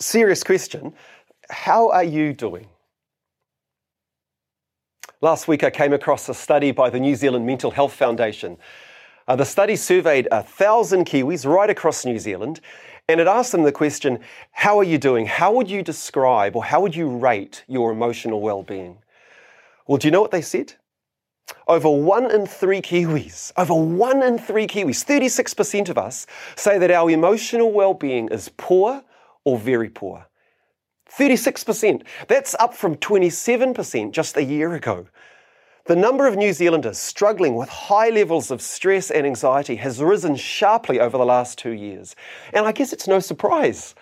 Serious question. How are you doing? Last week, I came across a study by the New Zealand Mental Health Foundation. Uh, the study surveyed a thousand Kiwis right across New Zealand, and it asked them the question How are you doing? How would you describe or how would you rate your emotional well being? Well, do you know what they said? Over one in three Kiwis, over one in three Kiwis, 36% of us say that our emotional well being is poor or very poor. 36%. That's up from 27% just a year ago. The number of New Zealanders struggling with high levels of stress and anxiety has risen sharply over the last two years. And I guess it's no surprise.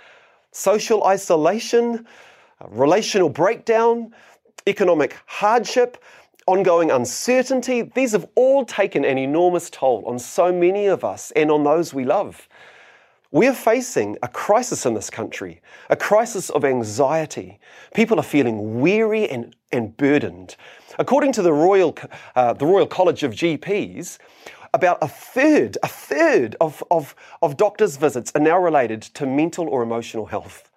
Social isolation, relational breakdown, economic hardship, ongoing uncertainty, these have all taken an enormous toll on so many of us and on those we love. We're facing a crisis in this country, a crisis of anxiety. People are feeling weary and, and burdened. According to the Royal, uh, the Royal College of GPs, about a third, a third of, of, of doctors' visits are now related to mental or emotional health.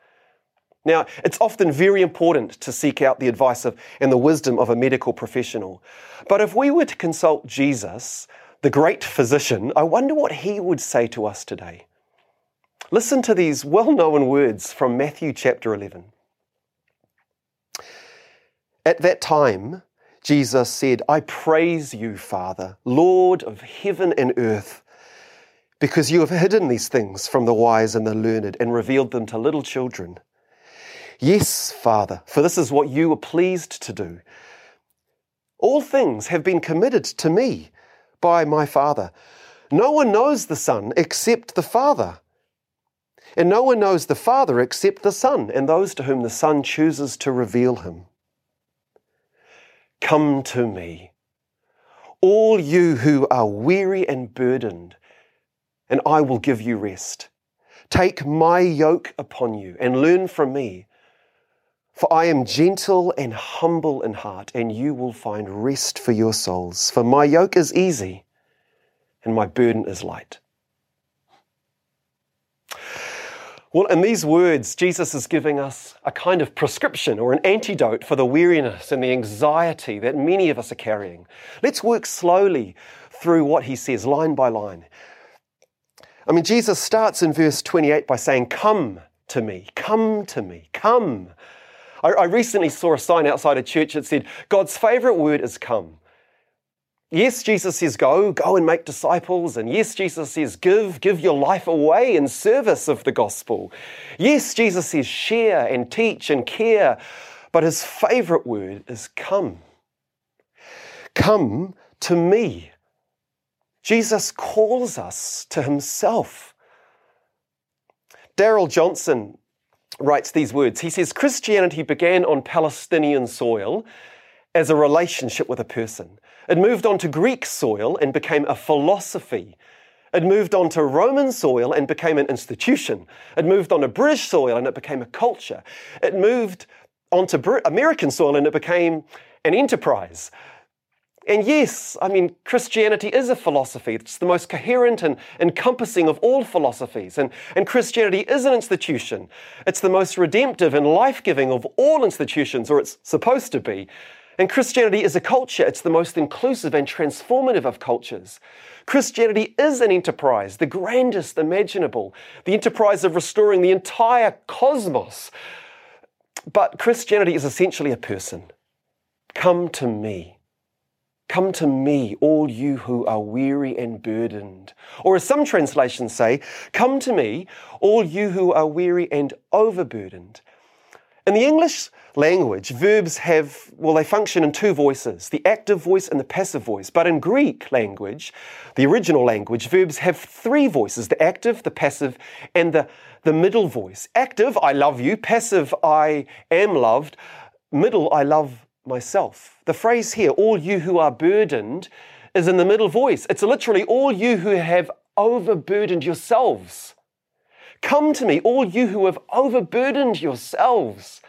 Now, it's often very important to seek out the advice of and the wisdom of a medical professional. But if we were to consult Jesus, the great physician, I wonder what he would say to us today. Listen to these well known words from Matthew chapter 11. At that time, Jesus said, I praise you, Father, Lord of heaven and earth, because you have hidden these things from the wise and the learned and revealed them to little children. Yes, Father, for this is what you were pleased to do. All things have been committed to me by my Father. No one knows the Son except the Father and no one knows the Father except the Son and those to whom the Son chooses to reveal him. Come to me, all you who are weary and burdened, and I will give you rest. Take my yoke upon you and learn from me. For I am gentle and humble in heart, and you will find rest for your souls. For my yoke is easy and my burden is light. Well, in these words, Jesus is giving us a kind of prescription or an antidote for the weariness and the anxiety that many of us are carrying. Let's work slowly through what he says, line by line. I mean, Jesus starts in verse 28 by saying, Come to me, come to me, come. I, I recently saw a sign outside a church that said, God's favorite word is come. Yes, Jesus says, go, go and make disciples. And yes, Jesus says, give, give your life away in service of the gospel. Yes, Jesus says, share and teach and care. But his favorite word is come. Come to me. Jesus calls us to himself. Darrell Johnson writes these words. He says, Christianity began on Palestinian soil as a relationship with a person. It moved on to Greek soil and became a philosophy. It moved on to Roman soil and became an institution. It moved on to British soil and it became a culture. It moved onto American soil and it became an enterprise. And yes, I mean, Christianity is a philosophy. It's the most coherent and encompassing of all philosophies. And, and Christianity is an institution. It's the most redemptive and life giving of all institutions, or it's supposed to be. And Christianity is a culture, it's the most inclusive and transformative of cultures. Christianity is an enterprise, the grandest imaginable, the enterprise of restoring the entire cosmos. But Christianity is essentially a person. Come to me. Come to me, all you who are weary and burdened. Or as some translations say, come to me, all you who are weary and overburdened. In the English language, verbs have, well, they function in two voices, the active voice and the passive voice. But in Greek language, the original language, verbs have three voices, the active, the passive, and the, the middle voice. Active, I love you. Passive, I am loved. Middle, I love myself. The phrase here, all you who are burdened, is in the middle voice. It's literally all you who have overburdened yourselves. Come to me, all you who have overburdened yourselves.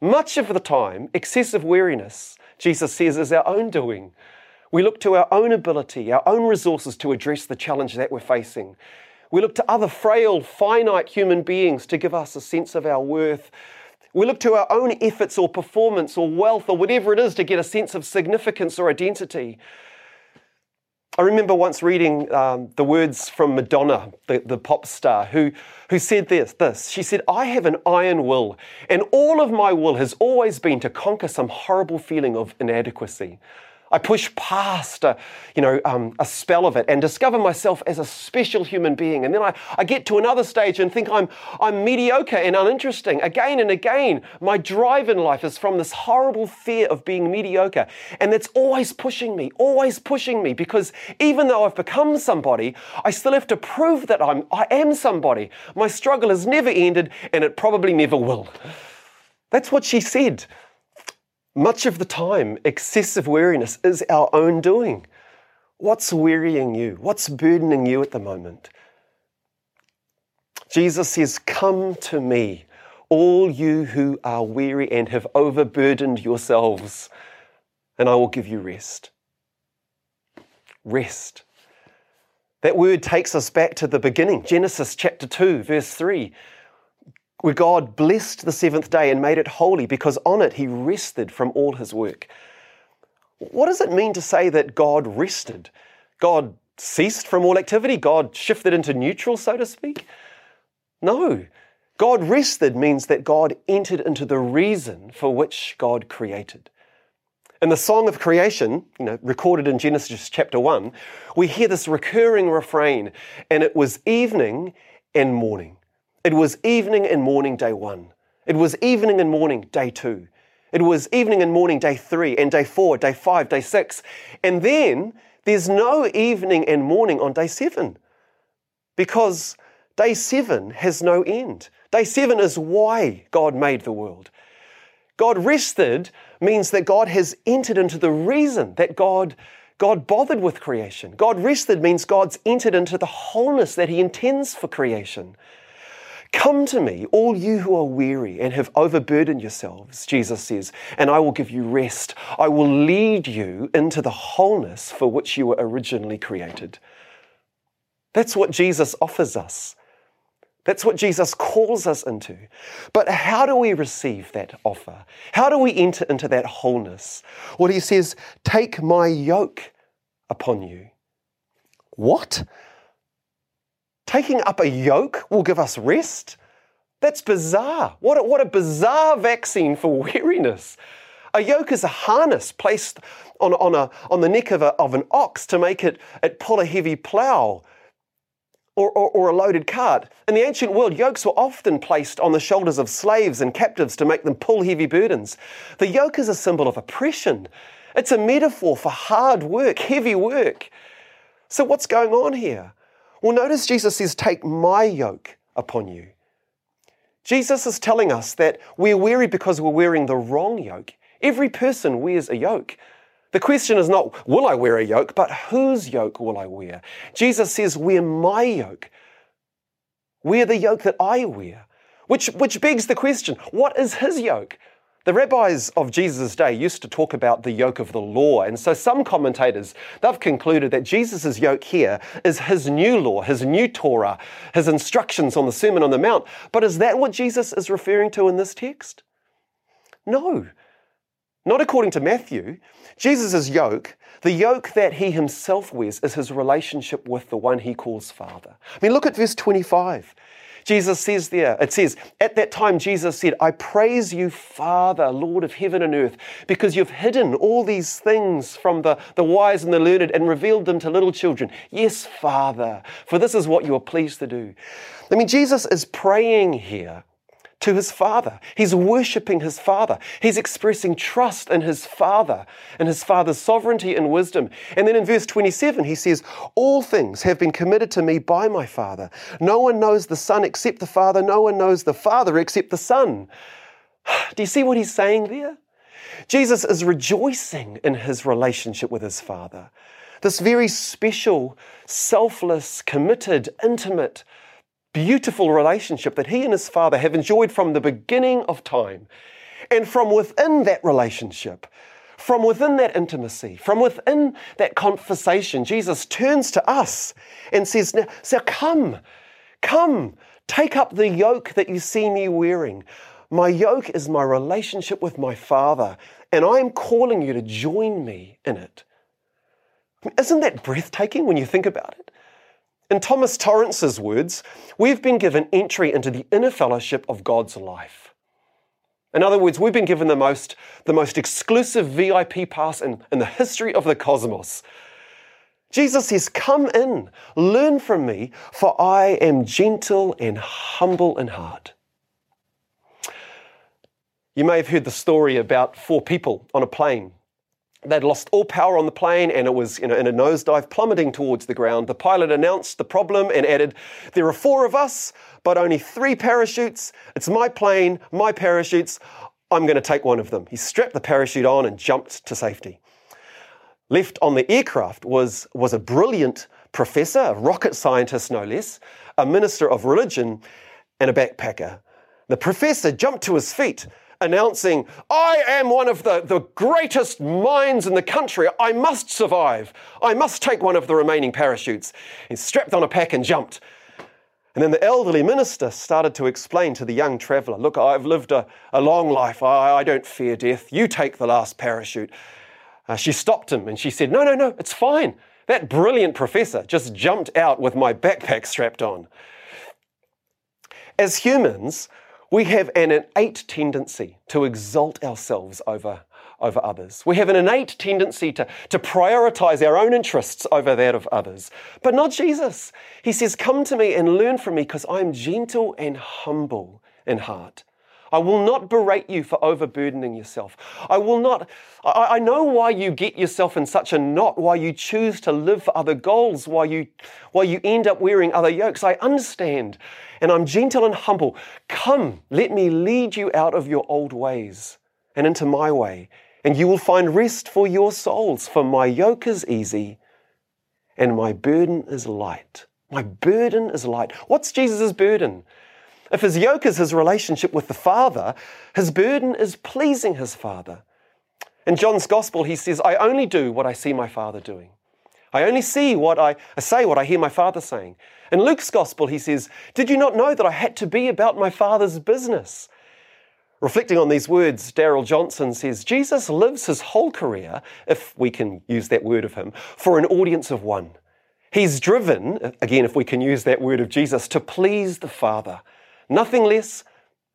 Much of the time, excessive weariness, Jesus says, is our own doing. We look to our own ability, our own resources to address the challenge that we're facing. We look to other frail, finite human beings to give us a sense of our worth. We look to our own efforts or performance or wealth or whatever it is to get a sense of significance or identity. I remember once reading um, the words from Madonna, the, the pop star, who, who said this, this. She said, I have an iron will, and all of my will has always been to conquer some horrible feeling of inadequacy. I push past a, you know, um, a spell of it and discover myself as a special human being. And then I, I get to another stage and think I'm, I'm mediocre and uninteresting. Again and again, my drive in life is from this horrible fear of being mediocre. And that's always pushing me, always pushing me, because even though I've become somebody, I still have to prove that I'm, I am somebody. My struggle has never ended and it probably never will. That's what she said. Much of the time, excessive weariness is our own doing. What's wearying you? What's burdening you at the moment? Jesus says, Come to me, all you who are weary and have overburdened yourselves, and I will give you rest. Rest. That word takes us back to the beginning, Genesis chapter 2, verse 3 where God blessed the seventh day and made it holy because on it he rested from all his work. What does it mean to say that God rested? God ceased from all activity? God shifted into neutral, so to speak? No. God rested means that God entered into the reason for which God created. In the song of creation, you know, recorded in Genesis chapter 1, we hear this recurring refrain, and it was evening and morning. It was evening and morning day one. It was evening and morning day two. It was evening and morning day three, and day four, day five, day six. And then there's no evening and morning on day seven because day seven has no end. Day seven is why God made the world. God rested means that God has entered into the reason that God, God bothered with creation. God rested means God's entered into the wholeness that He intends for creation. Come to me, all you who are weary and have overburdened yourselves, Jesus says, and I will give you rest. I will lead you into the wholeness for which you were originally created. That's what Jesus offers us. That's what Jesus calls us into. But how do we receive that offer? How do we enter into that wholeness? Well, he says, Take my yoke upon you. What? Taking up a yoke will give us rest? That's bizarre. What a, what a bizarre vaccine for weariness. A yoke is a harness placed on, on, a, on the neck of, a, of an ox to make it, it pull a heavy plough or, or, or a loaded cart. In the ancient world, yokes were often placed on the shoulders of slaves and captives to make them pull heavy burdens. The yoke is a symbol of oppression. It's a metaphor for hard work, heavy work. So, what's going on here? Well, notice Jesus says, Take my yoke upon you. Jesus is telling us that we're weary because we're wearing the wrong yoke. Every person wears a yoke. The question is not, will I wear a yoke, but whose yoke will I wear? Jesus says, wear my yoke. Wear the yoke that I wear. Which, which begs the question, what is his yoke? The rabbis of Jesus' day used to talk about the yoke of the law, and so some commentators they've concluded that Jesus' yoke here is his new law, his new Torah, his instructions on the Sermon on the Mount. But is that what Jesus is referring to in this text? No. Not according to Matthew. Jesus' yoke, the yoke that he himself wears, is his relationship with the one he calls Father. I mean, look at verse 25. Jesus says there, it says, At that time, Jesus said, I praise you, Father, Lord of heaven and earth, because you've hidden all these things from the, the wise and the learned and revealed them to little children. Yes, Father, for this is what you are pleased to do. I mean, Jesus is praying here to his Father. He's worshiping his Father. He's expressing trust in his Father and his Father's sovereignty and wisdom. And then in verse 27, he says, All things have been committed to me by my Father. No one knows the Son except the Father. No one knows the Father except the Son. Do you see what he's saying there? Jesus is rejoicing in his relationship with his Father. This very special, selfless, committed, intimate, beautiful relationship that he and his Father have enjoyed from the beginning of time. And from within that relationship, from within that intimacy, from within that conversation, Jesus turns to us and says, Now, so come, come, take up the yoke that you see me wearing. My yoke is my relationship with my Father, and I am calling you to join me in it. Isn't that breathtaking when you think about it? In Thomas Torrance's words, we've been given entry into the inner fellowship of God's life. In other words, we've been given the most, the most exclusive VIP pass in, in the history of the cosmos. Jesus says, Come in, learn from me, for I am gentle and humble in heart. You may have heard the story about four people on a plane. They'd lost all power on the plane and it was you know, in a nosedive plummeting towards the ground. The pilot announced the problem and added, There are four of us, but only three parachutes. It's my plane, my parachutes. I'm going to take one of them. He strapped the parachute on and jumped to safety. Left on the aircraft was, was a brilliant professor, a rocket scientist no less, a minister of religion, and a backpacker. The professor jumped to his feet announcing, I am one of the, the greatest minds in the country. I must survive. I must take one of the remaining parachutes. He strapped on a pack and jumped. And then the elderly minister started to explain to the young traveller, Look, I've lived a, a long life. I, I, don't fear death. You take the last parachute. Uh, she stopped him and she said, No, no, no, it's fine. That brilliant professor just jumped out with my backpack strapped on. As humans, we have an innate tendency to exalt ourselves over, over others. We have an innate tendency to, to prioritize our own interests over that of others. But not Jesus. He says, Come to me and learn from me because I am gentle and humble in heart. I will not berate you for overburdening yourself. I will not, I, I, know why you get yourself in such a knot, why you choose to live for other goals, why you, why you end up wearing other yokes. I understand. And I'm gentle and humble. Come, let me lead you out of your old ways and into my way. And you will find rest for your souls, for my yoke is easy and my burden is light. My burden is light. What's Jesus' burden? If his yoke is his relationship with the Father, his burden is pleasing his Father. In John's Gospel, he says, I only do what I see my Father doing. I only see what I, I say, what I hear my Father saying. In Luke's Gospel, he says, Did you not know that I had to be about my Father's business? Reflecting on these words, Darrell Johnson says, Jesus lives his whole career, if we can use that word of him, for an audience of one. He's driven, again, if we can use that word of Jesus, to please the Father. Nothing less,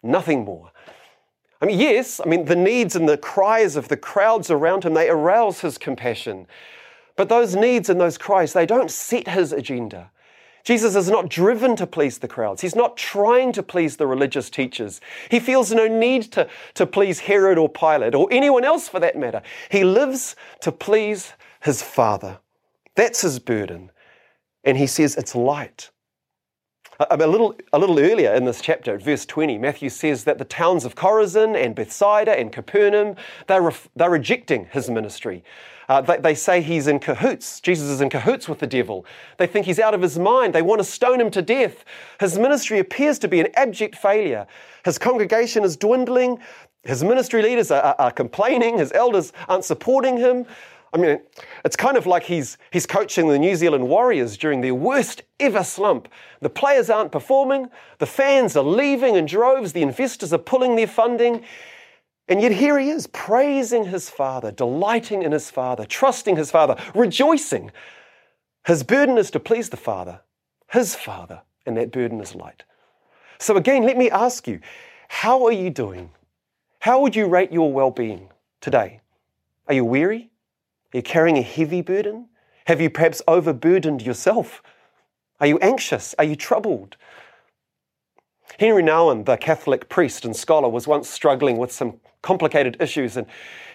nothing more. I mean, yes, I mean, the needs and the cries of the crowds around him, they arouse his compassion. But those needs and those cries, they don't set his agenda. Jesus is not driven to please the crowds. He's not trying to please the religious teachers. He feels no need to, to please Herod or Pilate or anyone else for that matter. He lives to please his Father. That's his burden. And he says it's light. A, little, a little earlier in this chapter, verse 20, Matthew says that the towns of Chorazin and Bethsaida and Capernaum, they're, ref, they're rejecting his ministry. Uh, they, they, say he's in cahoots. Jesus is in cahoots with the devil. They think he's out of his mind. They want to stone him to death. His ministry appears to be an abject failure. His congregation is dwindling. His ministry leaders are, are, are complaining. His elders aren't supporting him. I mean, it's kind of like he's, he's coaching the New Zealand Warriors during their worst ever slump. The players aren't performing, the fans are leaving in droves, the investors are pulling their funding. And yet here he is, praising his Father, delighting in his Father, trusting his Father, rejoicing. His burden is to please the Father, his Father, and that burden is light. So again, let me ask you, how are you doing? How would you rate your well being today? Are you weary? Are you carrying a heavy burden? Have you perhaps overburdened yourself? Are you anxious? Are you troubled? Henri Nouwen, the Catholic priest and scholar, was once struggling with some complicated issues, and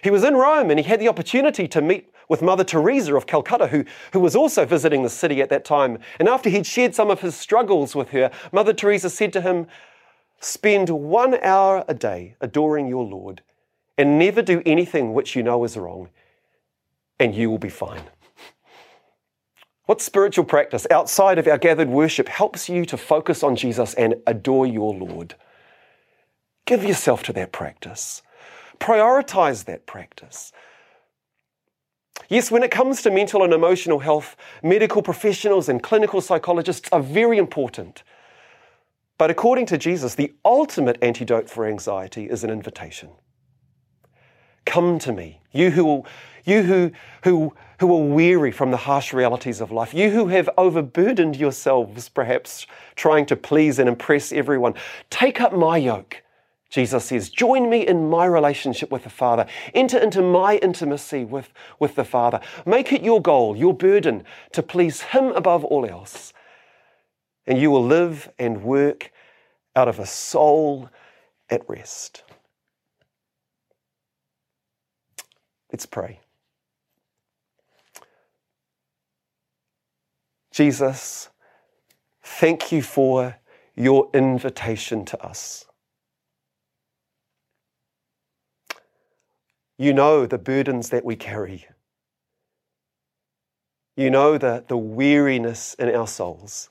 he was in Rome and he had the opportunity to meet with Mother Teresa of Calcutta, who, who was also visiting the city at that time. And after he'd shared some of his struggles with her, Mother Teresa said to him, Spend one hour a day adoring your Lord and never do anything which you know is wrong, and you will be fine. What spiritual practice outside of our gathered worship helps you to focus on Jesus and adore your Lord? Give yourself to that practice. Prioritize that practice. Yes, when it comes to mental and emotional health, medical professionals and clinical psychologists are very important. But according to Jesus, the ultimate antidote for anxiety is an invitation. Come to me, you who, you who, who, who are weary from the harsh realities of life, you who have overburdened yourselves, perhaps trying to please and impress everyone. Take up my yoke. Jesus says, Join me in my relationship with the Father. Enter into my intimacy with, with the Father. Make it your goal, your burden, to please Him above all else. And you will live and work out of a soul at rest. Let's pray. Jesus, thank you for your invitation to us. You know the burdens that we carry. You know the, the weariness in our souls.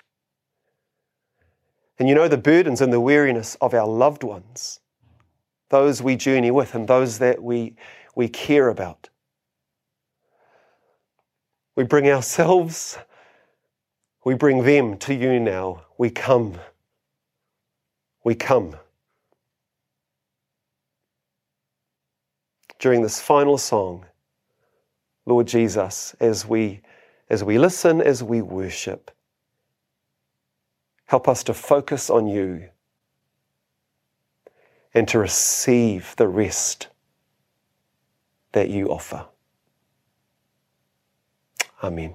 And you know the burdens and the weariness of our loved ones, those we journey with and those that we we care about. We bring ourselves, we bring them to you now. We come. We come. During this final song, Lord Jesus, as we, as we listen, as we worship, help us to focus on you and to receive the rest that you offer. Amen.